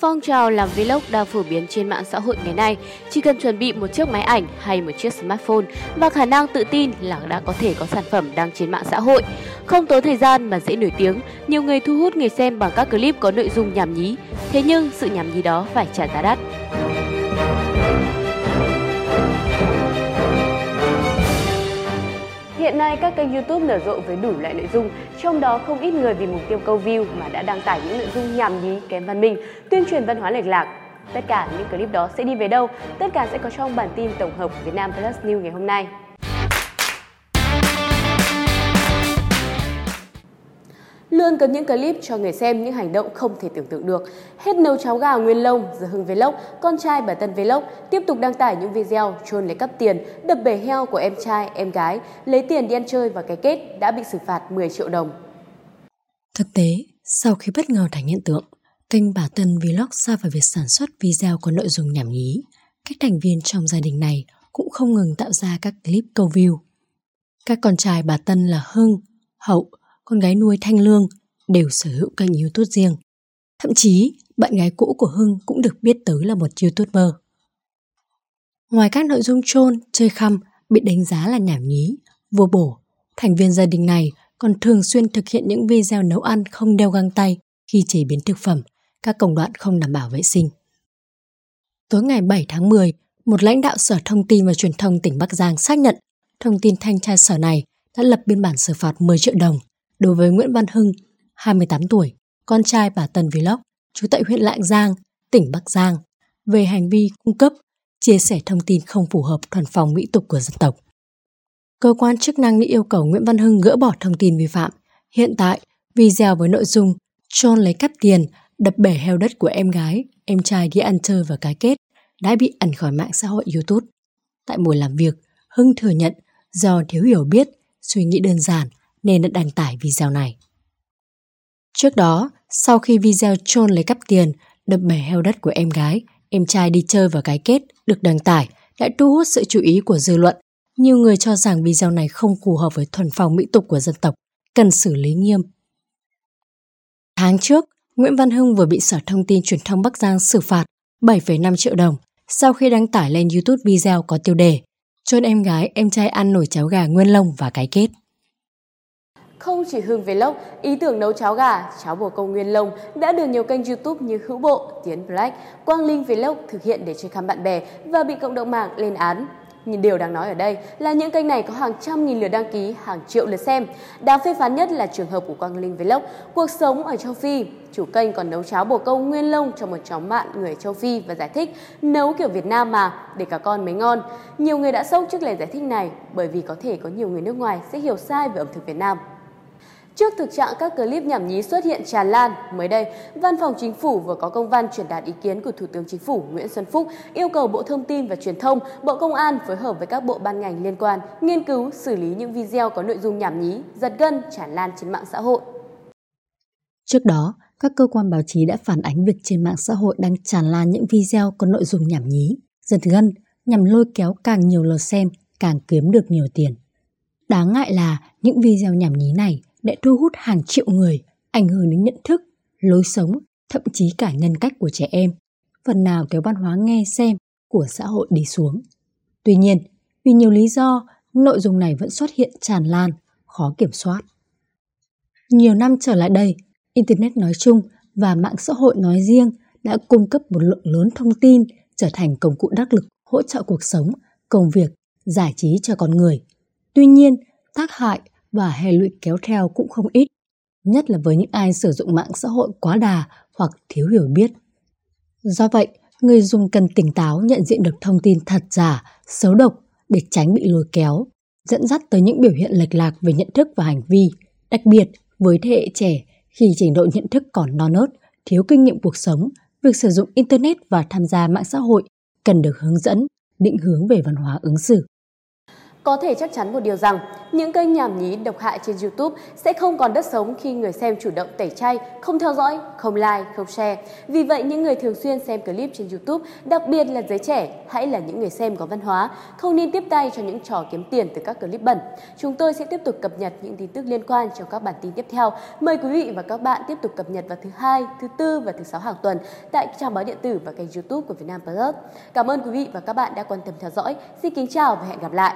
Phong trào làm vlog đang phổ biến trên mạng xã hội ngày nay. Chỉ cần chuẩn bị một chiếc máy ảnh hay một chiếc smartphone và khả năng tự tin là đã có thể có sản phẩm đăng trên mạng xã hội. Không tốn thời gian mà dễ nổi tiếng, nhiều người thu hút người xem bằng các clip có nội dung nhảm nhí. Thế nhưng sự nhảm nhí đó phải trả giá đắt. Hiện nay các kênh YouTube nở rộ với đủ loại nội dung, trong đó không ít người vì mục tiêu câu view mà đã đăng tải những nội dung nhảm nhí, kém văn minh, tuyên truyền văn hóa lệch lạc. Tất cả những clip đó sẽ đi về đâu? Tất cả sẽ có trong bản tin tổng hợp Việt Nam Plus News ngày hôm nay. Luôn có những clip cho người xem những hành động không thể tưởng tượng được. Hết nấu cháo gà nguyên lông, giờ Hưng Vlog, con trai bà Tân Vlog tiếp tục đăng tải những video trôn lấy cắp tiền, đập bể heo của em trai, em gái, lấy tiền đi ăn chơi và cái kết đã bị xử phạt 10 triệu đồng. Thực tế, sau khi bất ngờ thành hiện tượng, kênh bà Tân Vlog xa vào việc sản xuất video có nội dung nhảm nhí. Các thành viên trong gia đình này cũng không ngừng tạo ra các clip câu view. Các con trai bà Tân là Hưng, Hậu, con gái nuôi Thanh Lương đều sở hữu kênh YouTube riêng. Thậm chí, bạn gái cũ của Hưng cũng được biết tới là một YouTuber. Ngoài các nội dung trôn, chơi khăm bị đánh giá là nhảm nhí, vô bổ, thành viên gia đình này còn thường xuyên thực hiện những video nấu ăn không đeo găng tay khi chế biến thực phẩm, các công đoạn không đảm bảo vệ sinh. Tối ngày 7 tháng 10, một lãnh đạo Sở Thông tin và Truyền thông tỉnh Bắc Giang xác nhận thông tin thanh tra sở này đã lập biên bản xử phạt 10 triệu đồng đối với Nguyễn Văn Hưng, 28 tuổi, con trai bà Tần Vlog, trú tại huyện Lạng Giang, tỉnh Bắc Giang, về hành vi cung cấp, chia sẻ thông tin không phù hợp thuần phong mỹ tục của dân tộc. Cơ quan chức năng đã yêu cầu Nguyễn Văn Hưng gỡ bỏ thông tin vi phạm. Hiện tại, video với nội dung trôn lấy cắp tiền, đập bể heo đất của em gái, em trai đi ăn chơi và cái kết đã bị ẩn khỏi mạng xã hội YouTube. Tại buổi làm việc, Hưng thừa nhận do thiếu hiểu biết, suy nghĩ đơn giản nên đã đăng tải video này. Trước đó, sau khi video trôn lấy cắp tiền, đập bể heo đất của em gái, em trai đi chơi vào cái kết được đăng tải đã thu hút sự chú ý của dư luận. Nhiều người cho rằng video này không phù hợp với thuần phong mỹ tục của dân tộc, cần xử lý nghiêm. Tháng trước, Nguyễn Văn Hưng vừa bị Sở Thông tin Truyền thông Bắc Giang xử phạt 7,5 triệu đồng sau khi đăng tải lên YouTube video có tiêu đề Chôn em gái, em trai ăn nổi cháo gà nguyên lông và cái kết. Không chỉ Hương Vlog, ý tưởng nấu cháo gà, cháo bồ câu nguyên lông đã được nhiều kênh YouTube như Hữu Bộ, Tiến Black, Quang Linh Vlog thực hiện để chơi khăm bạn bè và bị cộng đồng mạng lên án. Nhưng điều đáng nói ở đây là những kênh này có hàng trăm nghìn lượt đăng ký, hàng triệu lượt xem. Đáng phê phán nhất là trường hợp của Quang Linh Vlog, cuộc sống ở châu Phi. Chủ kênh còn nấu cháo bồ câu nguyên lông cho một cháu mạn người châu Phi và giải thích nấu kiểu Việt Nam mà, để cả con mới ngon. Nhiều người đã sốc trước lời giải thích này bởi vì có thể có nhiều người nước ngoài sẽ hiểu sai về ẩm thực Việt Nam. Trước thực trạng các clip nhảm nhí xuất hiện tràn lan, mới đây, Văn phòng Chính phủ vừa có công văn truyền đạt ý kiến của Thủ tướng Chính phủ Nguyễn Xuân Phúc yêu cầu Bộ Thông tin và Truyền thông, Bộ Công an phối hợp với các bộ ban ngành liên quan nghiên cứu xử lý những video có nội dung nhảm nhí, giật gân, tràn lan trên mạng xã hội. Trước đó, các cơ quan báo chí đã phản ánh việc trên mạng xã hội đang tràn lan những video có nội dung nhảm nhí, giật gân nhằm lôi kéo càng nhiều lượt xem, càng kiếm được nhiều tiền. Đáng ngại là những video nhảm nhí này đã thu hút hàng triệu người, ảnh hưởng đến nhận thức, lối sống, thậm chí cả nhân cách của trẻ em, phần nào kéo văn hóa nghe xem của xã hội đi xuống. Tuy nhiên, vì nhiều lý do, nội dung này vẫn xuất hiện tràn lan, khó kiểm soát. Nhiều năm trở lại đây, Internet nói chung và mạng xã hội nói riêng đã cung cấp một lượng lớn thông tin trở thành công cụ đắc lực hỗ trợ cuộc sống, công việc, giải trí cho con người. Tuy nhiên, tác hại và hệ lụy kéo theo cũng không ít, nhất là với những ai sử dụng mạng xã hội quá đà hoặc thiếu hiểu biết. Do vậy, người dùng cần tỉnh táo nhận diện được thông tin thật giả, xấu độc để tránh bị lôi kéo, dẫn dắt tới những biểu hiện lệch lạc về nhận thức và hành vi, đặc biệt với thế hệ trẻ khi trình độ nhận thức còn non nớt, thiếu kinh nghiệm cuộc sống, việc sử dụng Internet và tham gia mạng xã hội cần được hướng dẫn, định hướng về văn hóa ứng xử. Có thể chắc chắn một điều rằng, những kênh nhảm nhí độc hại trên YouTube sẽ không còn đất sống khi người xem chủ động tẩy chay, không theo dõi, không like, không share. Vì vậy, những người thường xuyên xem clip trên YouTube, đặc biệt là giới trẻ hãy là những người xem có văn hóa, không nên tiếp tay cho những trò kiếm tiền từ các clip bẩn. Chúng tôi sẽ tiếp tục cập nhật những tin tức liên quan trong các bản tin tiếp theo. Mời quý vị và các bạn tiếp tục cập nhật vào thứ hai, thứ tư và thứ sáu hàng tuần tại trang báo điện tử và kênh YouTube của Vietnam Plus. Cảm ơn quý vị và các bạn đã quan tâm theo dõi. Xin kính chào và hẹn gặp lại.